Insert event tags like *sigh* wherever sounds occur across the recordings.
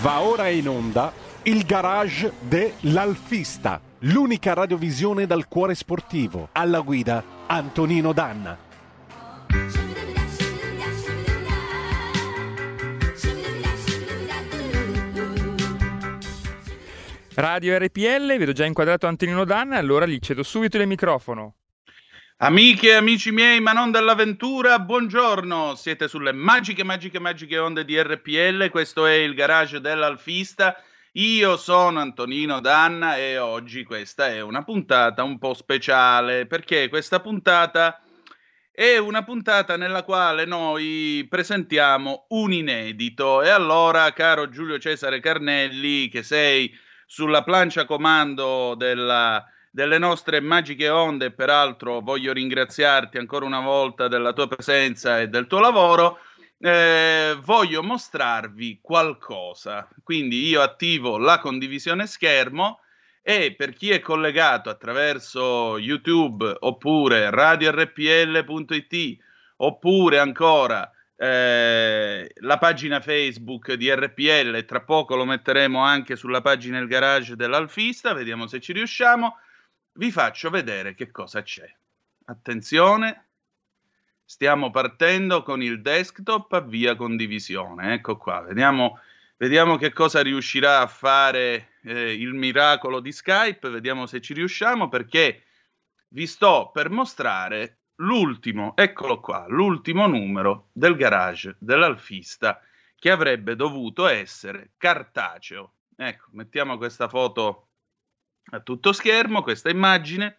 Va ora in onda il garage dell'Alfista, l'unica radiovisione dal cuore sportivo. Alla guida Antonino Danna. Radio RPL, vedo già inquadrato Antonino Danna, allora gli cedo subito il microfono. Amiche e amici miei, ma non dall'avventura, buongiorno. Siete sulle magiche, magiche, magiche onde di RPL. Questo è il garage dell'Alfista. Io sono Antonino Danna e oggi questa è una puntata un po' speciale perché questa puntata è una puntata nella quale noi presentiamo un inedito. E allora, caro Giulio Cesare Carnelli, che sei sulla plancia comando della, delle nostre magiche onde. Peraltro voglio ringraziarti ancora una volta della tua presenza e del tuo lavoro. Eh, voglio mostrarvi qualcosa. Quindi io attivo la condivisione schermo e per chi è collegato attraverso YouTube oppure radiorpl.it oppure ancora eh, la pagina Facebook di RPL, tra poco lo metteremo anche sulla pagina Il Garage dell'Alfista, vediamo se ci riusciamo. Vi faccio vedere che cosa c'è. Attenzione, stiamo partendo con il desktop a via condivisione. Ecco qua, vediamo, vediamo che cosa riuscirà a fare eh, il miracolo di Skype, vediamo se ci riusciamo perché vi sto per mostrare l'ultimo, eccolo qua, l'ultimo numero del garage dell'alfista che avrebbe dovuto essere cartaceo. Ecco, mettiamo questa foto a tutto schermo, questa immagine.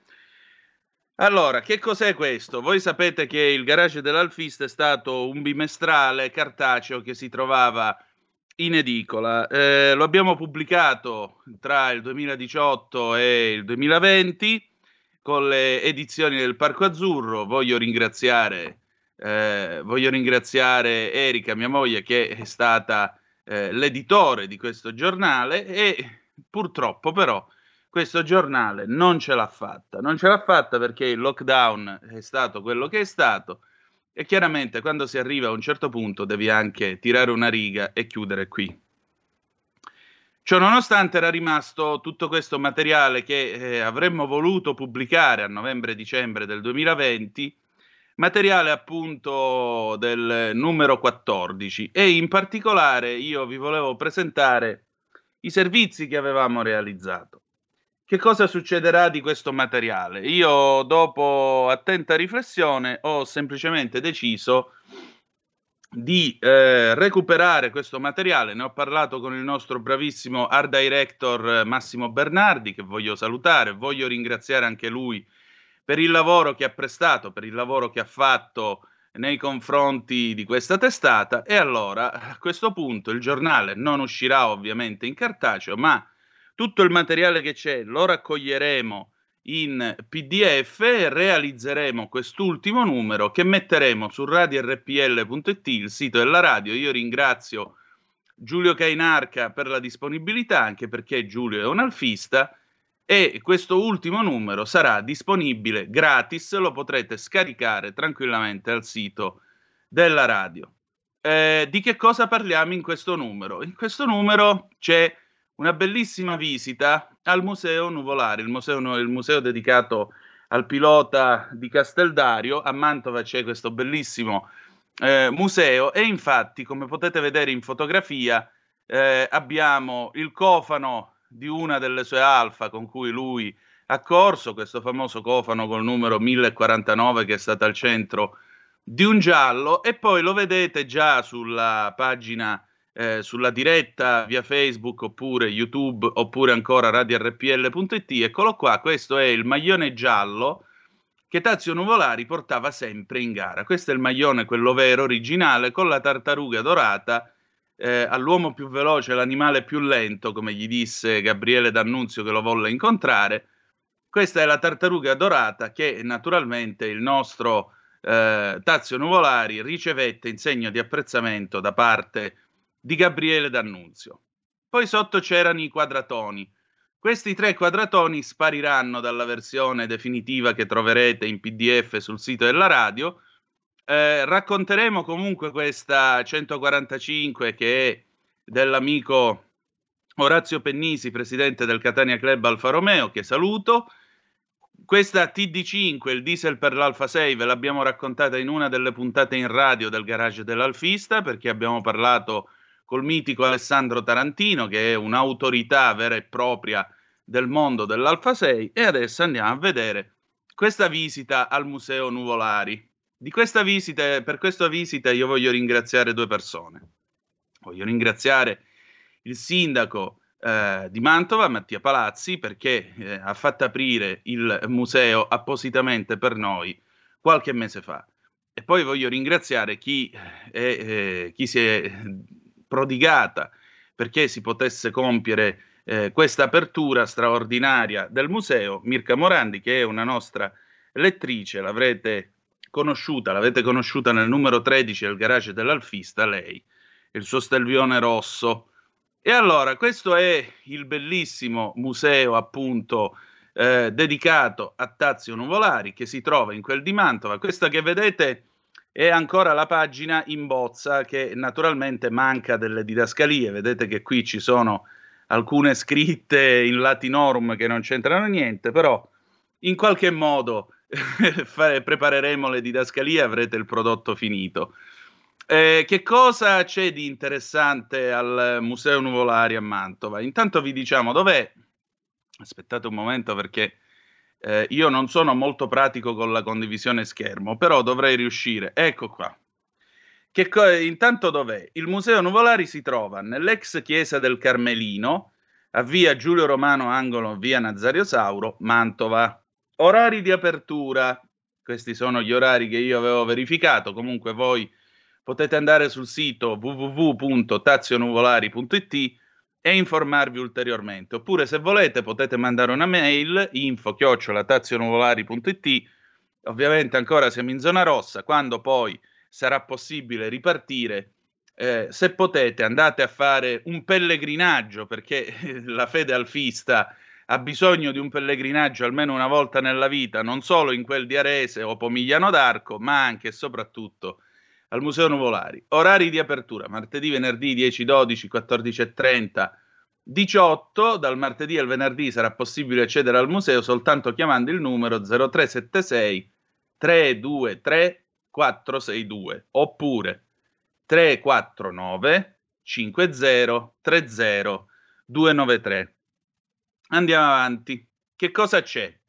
Allora, che cos'è questo? Voi sapete che il garage dell'alfista è stato un bimestrale cartaceo che si trovava in edicola. Eh, lo abbiamo pubblicato tra il 2018 e il 2020 con le edizioni del Parco Azzurro. Voglio ringraziare, eh, voglio ringraziare Erika, mia moglie, che è stata eh, l'editore di questo giornale e purtroppo però questo giornale non ce l'ha fatta. Non ce l'ha fatta perché il lockdown è stato quello che è stato e chiaramente quando si arriva a un certo punto devi anche tirare una riga e chiudere qui. Ciononostante era rimasto tutto questo materiale che eh, avremmo voluto pubblicare a novembre-dicembre del 2020, materiale appunto del numero 14 e in particolare io vi volevo presentare i servizi che avevamo realizzato. Che cosa succederà di questo materiale? Io dopo attenta riflessione ho semplicemente deciso di eh, recuperare questo materiale. Ne ho parlato con il nostro bravissimo art director eh, Massimo Bernardi, che voglio salutare. Voglio ringraziare anche lui per il lavoro che ha prestato, per il lavoro che ha fatto nei confronti di questa testata. E allora, a questo punto, il giornale non uscirà ovviamente in cartaceo, ma tutto il materiale che c'è lo raccoglieremo in PDF realizzeremo quest'ultimo numero che metteremo su radiorpl.it, il sito della radio. Io ringrazio Giulio Cainarca per la disponibilità, anche perché Giulio è un alfista, e questo ultimo numero sarà disponibile gratis, lo potrete scaricare tranquillamente al sito della radio. Eh, di che cosa parliamo in questo numero? In questo numero c'è una bellissima visita al Museo Nuvolare, il museo, il museo dedicato al pilota di Casteldario. A Mantova c'è questo bellissimo eh, museo e infatti, come potete vedere in fotografia, eh, abbiamo il cofano di una delle sue alfa con cui lui ha corso, questo famoso cofano col numero 1049 che è stato al centro di un giallo e poi lo vedete già sulla pagina eh, sulla diretta via Facebook oppure YouTube oppure ancora radiorpl.it. Eccolo qua, questo è il maglione giallo che Tazio Nuvolari portava sempre in gara. Questo è il maglione, quello vero, originale, con la tartaruga dorata. Eh, all'uomo più veloce, l'animale più lento, come gli disse Gabriele D'Annunzio che lo volle incontrare. Questa è la tartaruga dorata che naturalmente il nostro eh, Tazio Nuvolari ricevette in segno di apprezzamento da parte di Gabriele D'Annunzio. Poi sotto c'erano i quadratoni. Questi tre quadratoni spariranno dalla versione definitiva che troverete in PDF sul sito della radio. Eh, racconteremo comunque questa 145 che è dell'amico Orazio Pennisi, presidente del Catania Club Alfa Romeo, che saluto. Questa TD5, il diesel per l'Alfa 6, ve l'abbiamo raccontata in una delle puntate in radio del garage dell'Alfista, perché abbiamo parlato col mitico Alessandro Tarantino, che è un'autorità vera e propria del mondo dell'Alfa 6, e adesso andiamo a vedere questa visita al Museo Nuvolari. Questa visita, per questa visita io voglio ringraziare due persone. Voglio ringraziare il sindaco eh, di Mantova, Mattia Palazzi, perché eh, ha fatto aprire il museo appositamente per noi qualche mese fa. E poi voglio ringraziare chi, è, eh, chi si è prodigata perché si potesse compiere eh, questa apertura straordinaria del museo. Mirka Morandi, che è una nostra lettrice, l'avrete conosciuta, l'avete conosciuta nel numero 13 del garage dell'Alfista, lei, il suo stelvione rosso e allora, questo è il bellissimo museo, appunto, eh, dedicato a Tazio Nuvolari, che si trova in quel di Mantova. Questa che vedete è ancora la pagina in bozza, che naturalmente manca delle didascalie. Vedete che qui ci sono alcune scritte in latinorum che non c'entrano niente, però in qualche modo *laughs* prepareremo le didascalie e avrete il prodotto finito. Eh, che cosa c'è di interessante al Museo Nuvolari a Mantova? Intanto vi diciamo dov'è. Aspettate un momento perché eh, io non sono molto pratico con la condivisione schermo, però dovrei riuscire. Ecco qua. Co- intanto dov'è? Il Museo Nuvolari si trova nell'ex chiesa del Carmelino, a via Giulio Romano, angolo via Nazario Sauro, Mantova. Orari di apertura. Questi sono gli orari che io avevo verificato. Comunque voi potete andare sul sito www.tazionuvolari.it e informarvi ulteriormente. Oppure, se volete, potete mandare una mail info-tazionuvolari.it. Ovviamente ancora siamo in zona rossa, quando poi sarà possibile ripartire. Eh, se potete, andate a fare un pellegrinaggio perché *laughs* la fede alfista ha bisogno di un pellegrinaggio almeno una volta nella vita, non solo in quel di Arese o Pomigliano d'Arco, ma anche e soprattutto al Museo Nuvolari. Orari di apertura, martedì, venerdì 10, 12, 14 e 30, 18. Dal martedì al venerdì sarà possibile accedere al museo soltanto chiamando il numero 0376 323 462 oppure 349 50 30 293. Andiamo avanti. Che cosa c'è?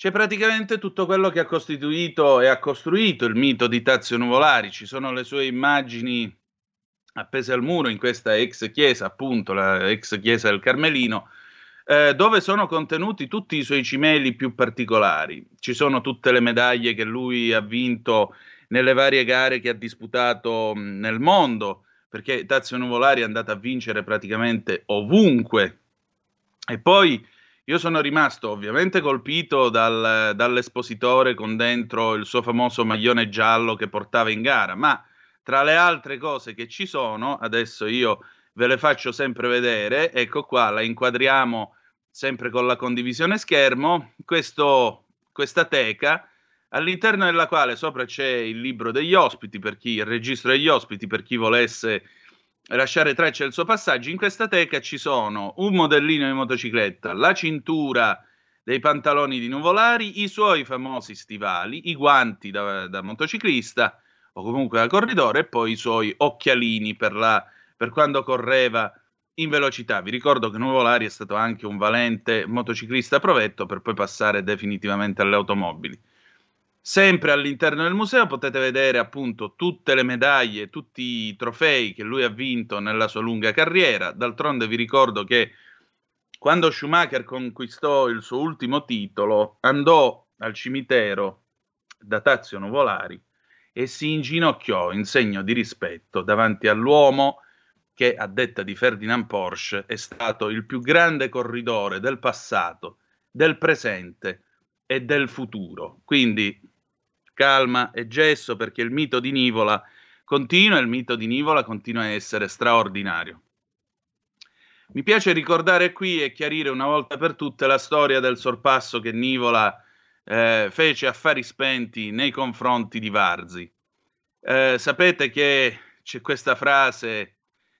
C'è praticamente tutto quello che ha costituito e ha costruito il mito di Tazio Nuvolari. Ci sono le sue immagini appese al muro in questa ex chiesa, appunto, la ex chiesa del Carmelino, eh, dove sono contenuti tutti i suoi cimeli più particolari. Ci sono tutte le medaglie che lui ha vinto nelle varie gare che ha disputato nel mondo, perché Tazio Nuvolari è andato a vincere praticamente ovunque. E poi io sono rimasto ovviamente colpito dal, dall'espositore con dentro il suo famoso maglione giallo che portava in gara, ma tra le altre cose che ci sono, adesso io ve le faccio sempre vedere, ecco qua, la inquadriamo sempre con la condivisione schermo, questo, questa teca all'interno della quale sopra c'è il libro degli ospiti, per chi, il registro degli ospiti, per chi volesse lasciare traccia del suo passaggio, in questa teca ci sono un modellino di motocicletta, la cintura dei pantaloni di Nuvolari, i suoi famosi stivali, i guanti da, da motociclista o comunque da corridore e poi i suoi occhialini per, la, per quando correva in velocità. Vi ricordo che Nuvolari è stato anche un valente motociclista provetto per poi passare definitivamente alle automobili. Sempre all'interno del museo potete vedere appunto tutte le medaglie, tutti i trofei che lui ha vinto nella sua lunga carriera. D'altronde vi ricordo che quando Schumacher conquistò il suo ultimo titolo, andò al cimitero da Tazio Nuvolari e si inginocchiò in segno di rispetto davanti all'uomo che, a detta di Ferdinand Porsche, è stato il più grande corridore del passato, del presente e del futuro. Quindi calma e gesso perché il mito di Nivola continua e il mito di Nivola continua a essere straordinario. Mi piace ricordare qui e chiarire una volta per tutte la storia del sorpasso che Nivola eh, fece affari spenti nei confronti di Varzi. Eh, sapete che c'è questa frase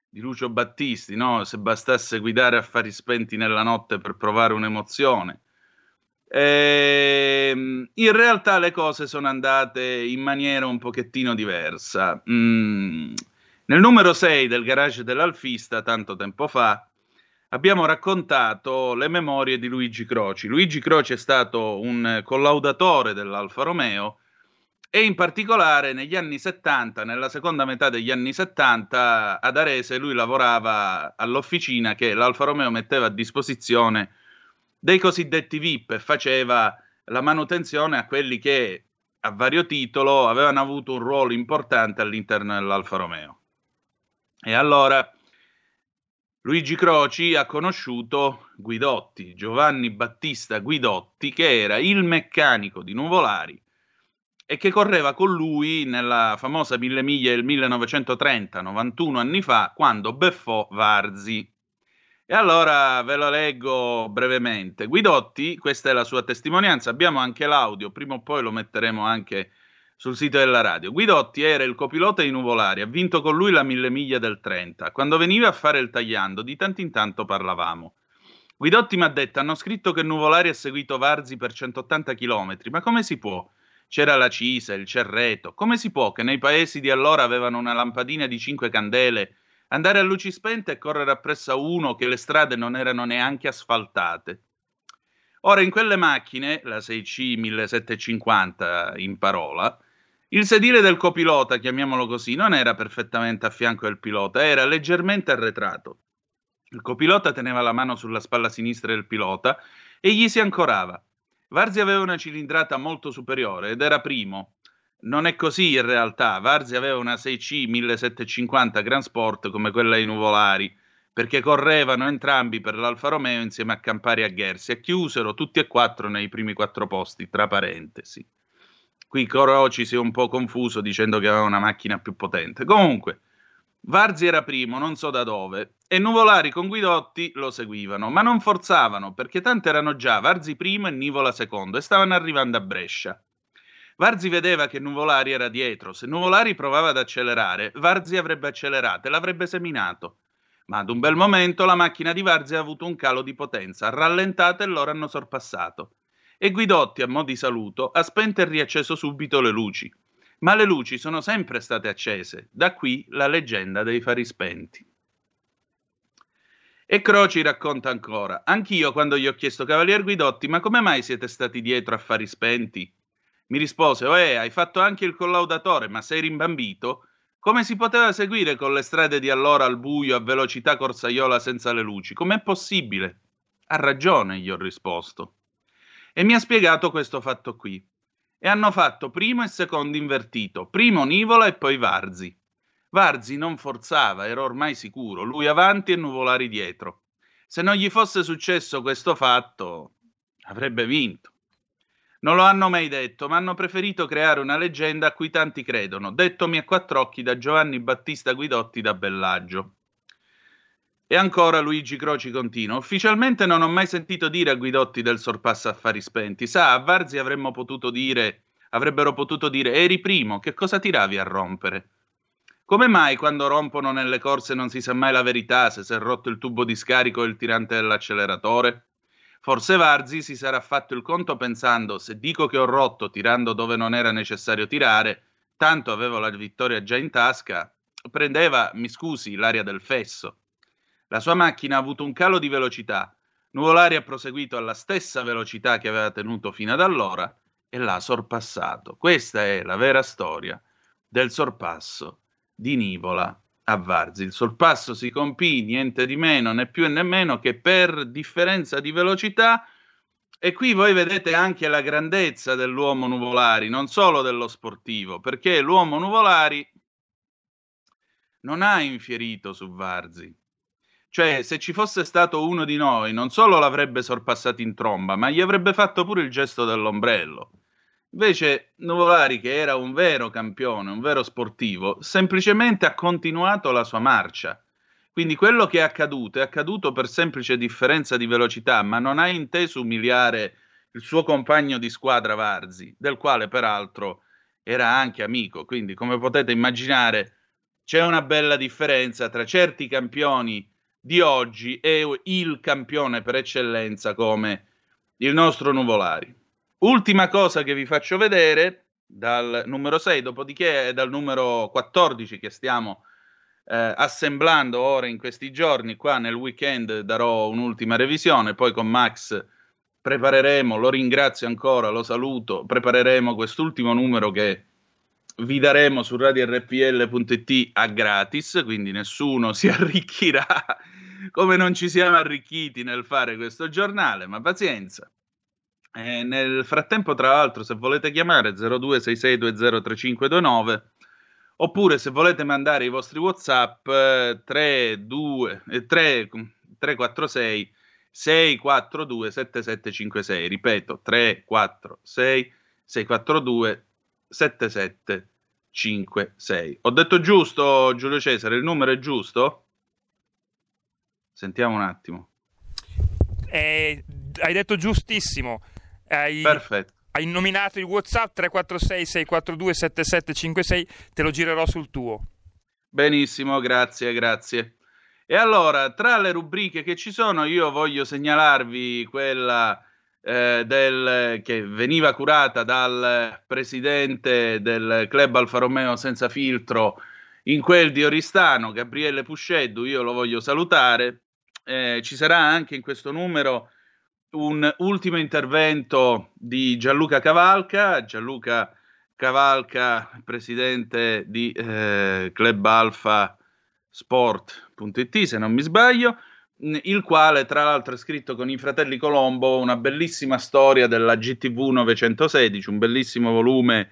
di Lucio Battisti, no? se bastasse guidare affari spenti nella notte per provare un'emozione. Ehm, in realtà le cose sono andate in maniera un pochettino diversa. Mm. Nel numero 6 del garage dell'Alfista, tanto tempo fa, abbiamo raccontato le memorie di Luigi Croci. Luigi Croci è stato un collaudatore dell'Alfa Romeo e in particolare negli anni 70, nella seconda metà degli anni 70, ad Arese lui lavorava all'officina che l'Alfa Romeo metteva a disposizione dei cosiddetti VIP e faceva la manutenzione a quelli che a vario titolo avevano avuto un ruolo importante all'interno dell'Alfa Romeo. E allora Luigi Croci ha conosciuto Guidotti, Giovanni Battista Guidotti, che era il meccanico di Nuvolari e che correva con lui nella famosa mille miglia del 1930, 91 anni fa, quando beffò Varzi. E allora ve lo leggo brevemente. Guidotti, questa è la sua testimonianza, abbiamo anche l'audio, prima o poi lo metteremo anche sul sito della radio. Guidotti era il copilota di Nuvolari, ha vinto con lui la mille miglia del 30. Quando veniva a fare il tagliando, di tanto in tanto parlavamo. Guidotti mi ha detto: hanno scritto che Nuvolari ha seguito Varzi per 180 km, ma come si può? C'era la Cisa, il Cerreto. Come si può che nei paesi di allora avevano una lampadina di 5 candele andare a luci spente e correre appresso a uno che le strade non erano neanche asfaltate? Ora, in quelle macchine, la 6C 1750 in parola, il sedile del copilota, chiamiamolo così, non era perfettamente a fianco del pilota, era leggermente arretrato. Il copilota teneva la mano sulla spalla sinistra del pilota e gli si ancorava. Varzi aveva una cilindrata molto superiore ed era primo. Non è così in realtà. Varzi aveva una 6C 1750 Grand Sport come quella di Nuvolari, perché correvano entrambi per l'Alfa Romeo insieme a Campari e a Ghersi e chiusero tutti e quattro nei primi quattro posti, tra parentesi. Qui Croci si è un po' confuso dicendo che aveva una macchina più potente. Comunque, Varzi era primo, non so da dove, e Nuvolari con Guidotti lo seguivano, ma non forzavano, perché tanto erano già Varzi primo e Nivola secondo, e stavano arrivando a Brescia. Varzi vedeva che Nuvolari era dietro, se Nuvolari provava ad accelerare, Varzi avrebbe accelerato e l'avrebbe seminato. Ma ad un bel momento la macchina di Varzi ha avuto un calo di potenza, ha rallentato e loro hanno sorpassato e Guidotti, a mo' di saluto, ha spento e riacceso subito le luci. Ma le luci sono sempre state accese, da qui la leggenda dei fari spenti. E Croci racconta ancora: Anch'io, quando gli ho chiesto, Cavalier Guidotti, ma come mai siete stati dietro a fari spenti? Mi rispose: eh, hai fatto anche il collaudatore, ma sei rimbambito? Come si poteva seguire con le strade di allora al buio, a velocità corsaiola senza le luci? Com'è possibile? Ha ragione, gli ho risposto e mi ha spiegato questo fatto qui. E hanno fatto primo e secondo invertito, primo Nivola e poi Varzi. Varzi non forzava, era ormai sicuro, lui avanti e Nuvolari dietro. Se non gli fosse successo questo fatto, avrebbe vinto. Non lo hanno mai detto, ma hanno preferito creare una leggenda a cui tanti credono, dettomi a quattro occhi da Giovanni Battista Guidotti da Bellaggio. E ancora Luigi Croci continua. Ufficialmente non ho mai sentito dire a Guidotti del sorpasso affari spenti. Sa, a Varzi avremmo potuto dire, avrebbero potuto dire, eri primo, che cosa tiravi a rompere? Come mai quando rompono nelle corse non si sa mai la verità se si è rotto il tubo di scarico o il tirante dell'acceleratore? Forse Varzi si sarà fatto il conto pensando, se dico che ho rotto tirando dove non era necessario tirare, tanto avevo la vittoria già in tasca, prendeva, mi scusi, l'aria del fesso. La sua macchina ha avuto un calo di velocità. Nuvolari ha proseguito alla stessa velocità che aveva tenuto fino ad allora e l'ha sorpassato. Questa è la vera storia del sorpasso di Nivola a Varzi. Il sorpasso si compì niente di meno né più né meno che per differenza di velocità. E qui voi vedete anche la grandezza dell'uomo Nuvolari, non solo dello sportivo, perché l'uomo Nuvolari non ha infierito su Varzi, cioè, se ci fosse stato uno di noi, non solo l'avrebbe sorpassato in tromba, ma gli avrebbe fatto pure il gesto dell'ombrello. Invece Nuvolari, che era un vero campione, un vero sportivo, semplicemente ha continuato la sua marcia. Quindi quello che è accaduto è accaduto per semplice differenza di velocità, ma non ha inteso umiliare il suo compagno di squadra Varzi, del quale peraltro era anche amico. Quindi, come potete immaginare, c'è una bella differenza tra certi campioni di oggi e il campione per eccellenza come il nostro Nuvolari. Ultima cosa che vi faccio vedere dal numero 6, dopodiché è dal numero 14 che stiamo eh, assemblando ora in questi giorni. Qua nel weekend darò un'ultima revisione, poi con Max prepareremo, lo ringrazio ancora, lo saluto, prepareremo quest'ultimo numero che vi daremo su radiorpl.it a gratis, quindi nessuno si *laughs* arricchirà come non ci siamo arricchiti nel fare questo giornale, ma pazienza. Eh, nel frattempo, tra l'altro, se volete chiamare 0266203529 oppure se volete mandare i vostri WhatsApp eh, 32 eh, 3, 346 642 7756, ripeto 346 642 7756. Ho detto giusto, Giulio Cesare, il numero è giusto? Sentiamo un attimo. Eh, hai detto giustissimo. Hai, Perfetto. Hai nominato il WhatsApp 346 642 7756, te lo girerò sul tuo. Benissimo, grazie, grazie. E allora, tra le rubriche che ci sono, io voglio segnalarvi quella eh, del, che veniva curata dal presidente del club Alfa Romeo senza filtro in quel di Oristano, Gabriele Pusceddu, io lo voglio salutare. Eh, ci sarà anche in questo numero un ultimo intervento di Gianluca Cavalca, Gianluca Cavalca, presidente di eh, Club Alfa Sport.it, se non mi sbaglio, il quale tra l'altro è scritto con i fratelli Colombo una bellissima storia della GTV 916, un bellissimo volume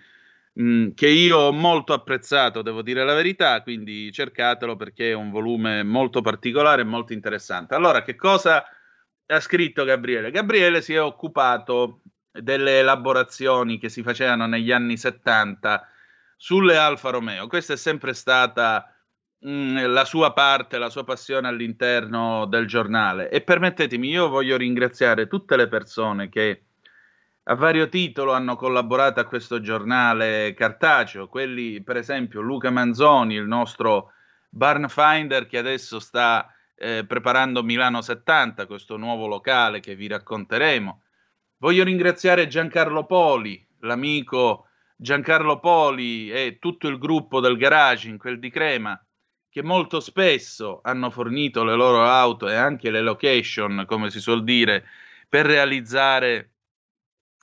mh, che io ho molto apprezzato, devo dire la verità, quindi cercatelo perché è un volume molto particolare e molto interessante. Allora, che cosa ha scritto Gabriele? Gabriele si è occupato delle elaborazioni che si facevano negli anni 70 sulle Alfa Romeo. Questa è sempre stata mm, la sua parte, la sua passione all'interno del giornale. E permettetemi, io voglio ringraziare tutte le persone che a vario titolo hanno collaborato a questo giornale cartaceo, quelli per esempio Luca Manzoni, il nostro barn finder che adesso sta eh, preparando Milano 70, questo nuovo locale che vi racconteremo. Voglio ringraziare Giancarlo Poli, l'amico Giancarlo Poli e tutto il gruppo del garage in quel di Crema che molto spesso hanno fornito le loro auto e anche le location, come si suol dire, per realizzare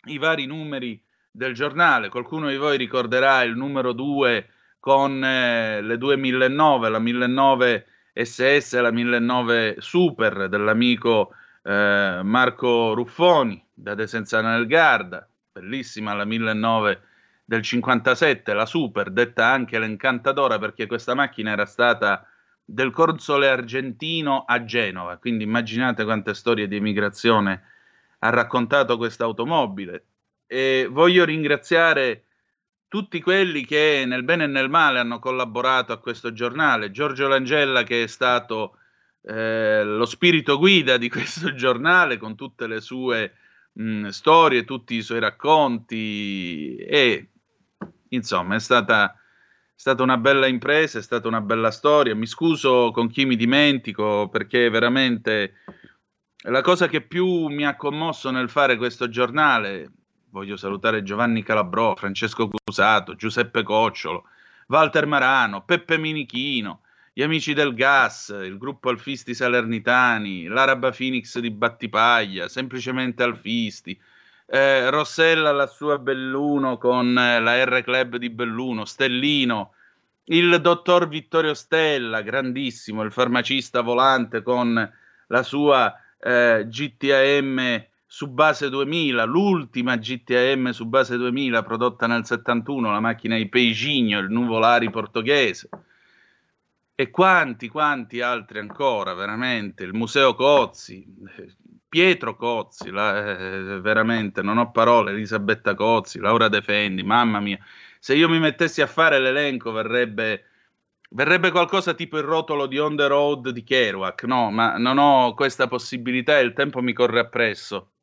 i vari numeri del giornale. Qualcuno di voi ricorderà il numero 2 con eh, le due 1009, la 1009 SS la 1009 Super dell'amico eh, Marco Ruffoni da Desenzano del Garda, bellissima la 1009 del 57, la Super, detta anche l'Encantadora perché questa macchina era stata del console argentino a Genova, quindi immaginate quante storie di emigrazione ha raccontato questa automobile. E voglio ringraziare tutti quelli che nel bene e nel male hanno collaborato a questo giornale, Giorgio Langella che è stato eh, lo spirito guida di *laughs* questo giornale con tutte le sue mh, storie, tutti i suoi racconti e insomma, è stata, è stata una bella impresa, è stata una bella storia. Mi scuso con chi mi dimentico perché veramente la cosa che più mi ha commosso nel fare questo giornale, voglio salutare Giovanni Calabrò, Francesco Cusato, Giuseppe Cocciolo, Walter Marano, Peppe Minichino, gli amici del gas, il gruppo Alfisti Salernitani, l'Araba Phoenix di Battipaglia, semplicemente Alfisti, eh, Rossella la sua Belluno con eh, la R Club di Belluno, Stellino, il dottor Vittorio Stella, grandissimo, il farmacista volante con la sua eh, GTAM su base 2000, l'ultima GTAM su base 2000 prodotta nel 71, la macchina di Peigigno, il nuvolari portoghese. E quanti, quanti altri ancora, veramente, il Museo Cozzi, Pietro Cozzi, la, eh, veramente non ho parole, Elisabetta Cozzi, Laura Defendi, mamma mia, se io mi mettessi a fare l'elenco verrebbe, verrebbe qualcosa tipo il rotolo di On the Road di Kerouac, no, ma non ho questa possibilità e il tempo mi corre appresso.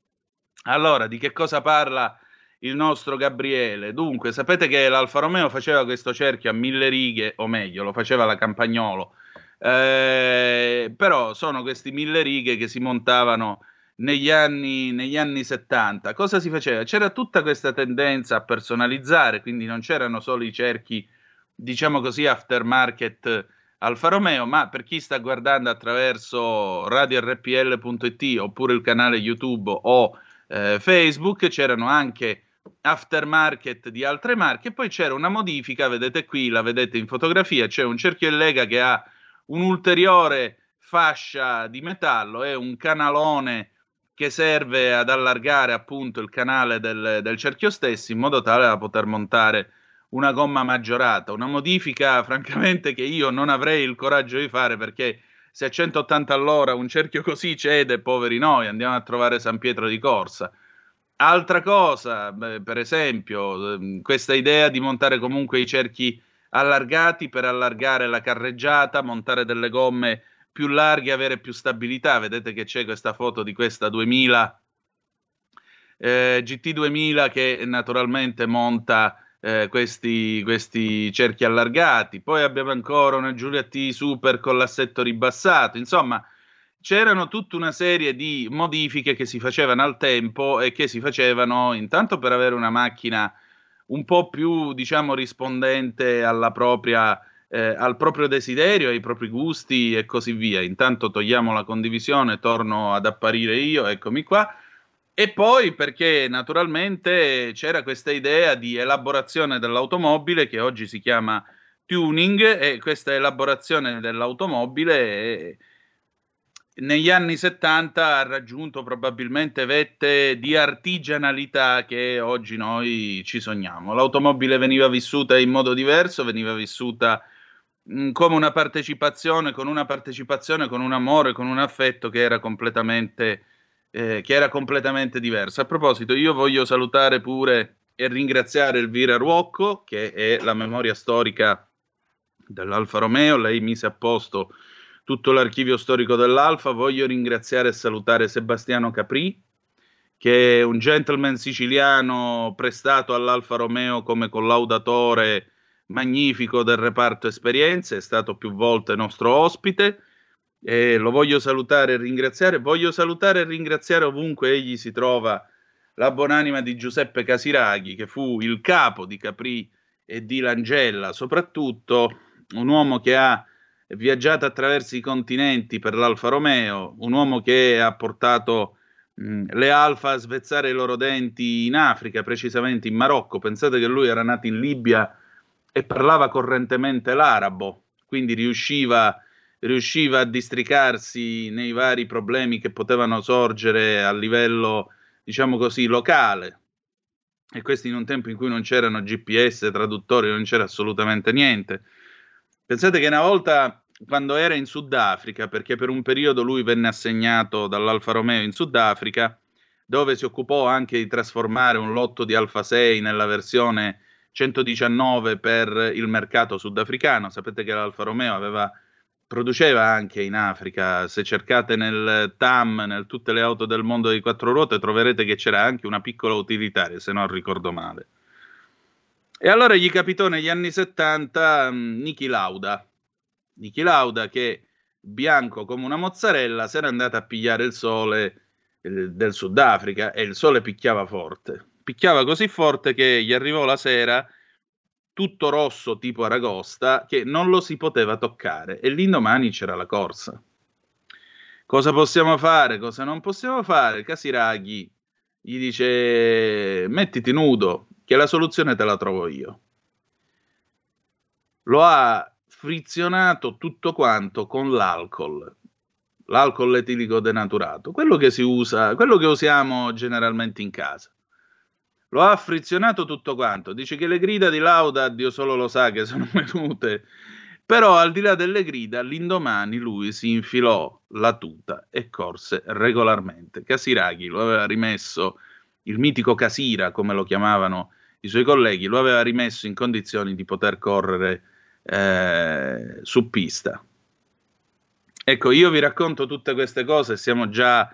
Allora, di che cosa parla il nostro Gabriele. Dunque, sapete che l'Alfa Romeo faceva questo cerchio a mille righe, o meglio, lo faceva la Campagnolo, eh, però sono questi mille righe che si montavano negli anni, negli anni 70. Cosa si faceva? C'era tutta questa tendenza a personalizzare, quindi non c'erano solo i cerchi, diciamo così, aftermarket Alfa Romeo, ma per chi sta guardando attraverso radiorpl.it oppure il canale YouTube o eh, Facebook, c'erano anche aftermarket di altre marche poi c'era una modifica, vedete qui, la vedete in fotografia, c'è un cerchio in lega che ha un'ulteriore fascia di metallo e un canalone che serve ad allargare appunto il canale del, del cerchio stesso in modo tale da poter montare una gomma maggiorata, una modifica *laughs* francamente che io non avrei il coraggio di fare perché se a 180 all'ora un cerchio così cede, poveri noi, andiamo a trovare San Pietro di Corsa. Altra cosa, per esempio, ehm, questa idea di montare comunque i cerchi allargati per allargare la carreggiata, montare delle gomme più larghe, avere più stabilità. Vedete che c'è questa foto di questa 2000 eh, GT2000 che naturalmente monta eh, questi, questi, cerchi allargati. Poi abbiamo ancora una Giulia T Super con l'assetto ribassato. Insomma, c'erano tutta una serie di modifiche che si facevano al tempo e che si facevano intanto per avere una macchina un po' più, diciamo, rispondente propria, eh, al proprio desiderio, ai propri gusti e così via. Intanto togliamo la condivisione, torno ad apparire io, eccomi qua. E poi perché naturalmente c'era questa idea di elaborazione dell'automobile che oggi si chiama tuning e questa elaborazione dell'automobile è, negli anni 70 ha raggiunto probabilmente vette di artigianalità che oggi noi ci sogniamo. L'automobile veniva vissuta in modo diverso, veniva vissuta mh, come una partecipazione, con una partecipazione, con un amore, con un affetto che era completamente eh, che era completamente diversa. A proposito, io voglio salutare pure e ringraziare Elvira Ruocco, che è la memoria storica dell'Alfa Romeo. Lei mise a posto tutto l'archivio storico dell'Alfa. Voglio ringraziare e salutare Sebastiano Capri, che è un gentleman siciliano prestato all'Alfa Romeo come collaudatore magnifico del reparto esperienze, è stato più volte nostro ospite e lo voglio salutare e ringraziare. Voglio salutare e ringraziare ovunque egli si trova la buonanima di Giuseppe Casiraghi, che fu il capo di Capri e di Langella, soprattutto un uomo che ha viaggiato attraverso i continenti per l'Alfa Romeo, un uomo che ha portato mh, le Alfa a svezzare i loro denti in Africa, precisamente in Marocco. Pensate che lui era nato in Libia e parlava correntemente l'arabo, quindi riusciva a riusciva a districarsi nei vari problemi che potevano sorgere a livello, diciamo così, locale. E questo in un tempo in cui non c'erano GPS, traduttori, non c'era assolutamente niente. Pensate che una volta, quando era in Sudafrica, perché per un periodo lui venne assegnato dall'Alfa Romeo in Sudafrica, dove si occupò anche di trasformare un lotto di Alfa 6 nella versione 119 per il mercato sudafricano. Sapete che l'Alfa Romeo aveva produceva anche in Africa. Se cercate nel TAM, nel tutte le auto del mondo di quattro ruote, troverete che c'era anche una piccola utilitaria, se non ricordo male. E allora gli capitò negli anni 70 um, Niki Lauda. Niki Lauda che bianco come una mozzarella si era andato a pigliare il sole eh, del Sudafrica e il sole picchiava forte. Picchiava così forte che gli arrivò la sera tutto rosso tipo aragosta che non lo si poteva toccare e l'indomani c'era la corsa. Cosa possiamo fare? Cosa non possiamo fare? Casiraghi gli dice mettiti nudo che la soluzione te la trovo io. Lo ha frizionato tutto quanto con l'alcol, l'alcol etilico denaturato, quello che si usa, quello che usiamo generalmente in casa. Lo ha frizionato tutto quanto. Dice che le grida di Lauda, Dio solo lo sa che sono *laughs* venute. Però al di là delle grida, l'indomani lui si infilò la tuta e corse regolarmente. Casiraghi lo aveva rimesso, il mitico Casira, come lo chiamavano i suoi colleghi, lo aveva rimesso in condizioni di poter correre eh, su pista. Ecco, io vi racconto tutte queste cose, siamo già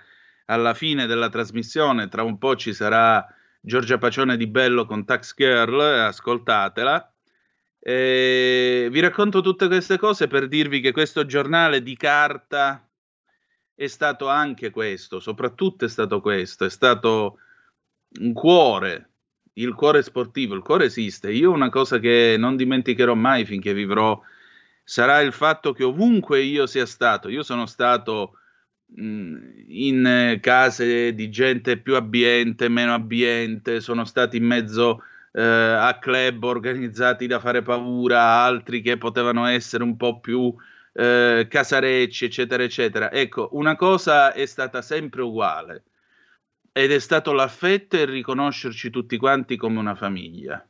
alla fine della trasmissione, tra un po' ci sarà Giorgia Pacione di Bello con Tax Girl, ascoltatela. E vi racconto tutte queste cose per dirvi che questo giornale di carta è stato anche questo, soprattutto è stato questo, è stato un cuore, il cuore sportivo, il cuore esiste. Io una cosa che non dimenticherò mai finché vivrò sarà il fatto che ovunque io sia stato, io sono stato in case di gente più abbiente, meno abbiente, sono stati in mezzo eh, a club organizzati da fare paura, altri che potevano essere un po' più eh, casarecci, eccetera, eccetera. Ecco, una cosa è stata sempre uguale ed è stato l'affetto e riconoscerci tutti quanti come una famiglia.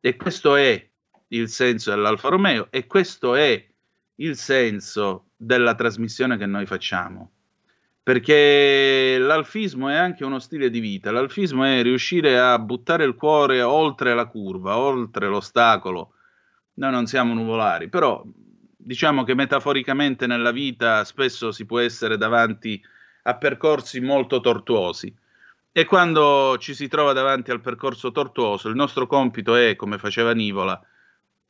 E questo è il senso dell'Alfa Romeo e questo è il senso della trasmissione che noi facciamo. Perché l'alfismo è anche uno stile di vita, l'alfismo è riuscire a buttare il cuore oltre la curva, oltre l'ostacolo. Noi non siamo nuvolari, però diciamo che metaforicamente nella vita spesso si può essere davanti a percorsi molto tortuosi. E quando ci si trova davanti al percorso tortuoso, il nostro compito è, come faceva Nivola,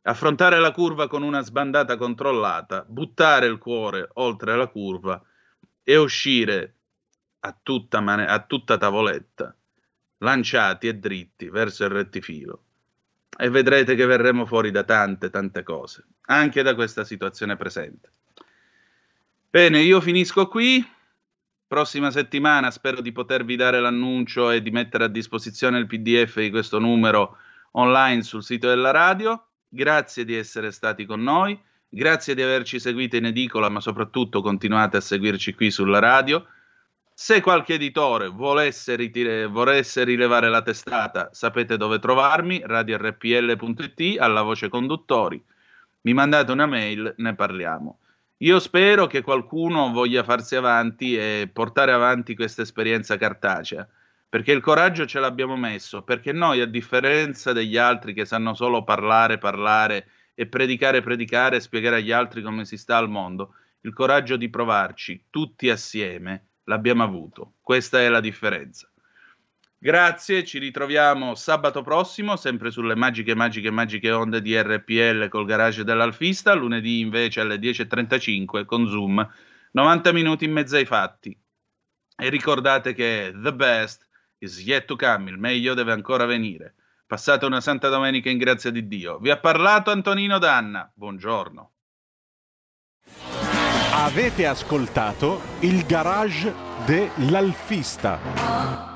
affrontare la curva con una sbandata controllata, buttare il cuore oltre la curva e uscire a tutta, man- a tutta tavoletta, lanciati e dritti verso il rettifilo. E vedrete che verremo fuori da tante, tante cose, anche da questa situazione presente. Bene, io finisco qui. Prossima settimana spero di potervi dare l'annuncio e di mettere a disposizione il PDF di questo numero online sul sito della radio. Grazie di essere stati con noi. Grazie di averci seguito in edicola, ma soprattutto continuate a seguirci qui sulla radio. Se qualche editore volesse, ritire, volesse rilevare la testata, sapete dove trovarmi, radiorpl.it, alla voce conduttori. Mi mandate una mail, ne parliamo. Io spero che qualcuno voglia farsi avanti e portare avanti questa esperienza cartacea, perché il coraggio ce l'abbiamo messo, perché noi, a differenza degli altri che sanno solo parlare, parlare e predicare, predicare e spiegare agli altri come si sta al mondo. Il coraggio di provarci tutti assieme l'abbiamo avuto. Questa è la differenza. Grazie, ci ritroviamo sabato prossimo, sempre sulle magiche, magiche, magiche onde di RPL col garage dell'Alfista, lunedì invece alle 10.35 con Zoom, 90 minuti in mezzo ai fatti. E ricordate che the best is yet to come, il meglio deve ancora venire. Passate una santa domenica in grazia di Dio. Vi ha parlato Antonino Danna. Buongiorno. Avete ascoltato il garage dell'Alfista.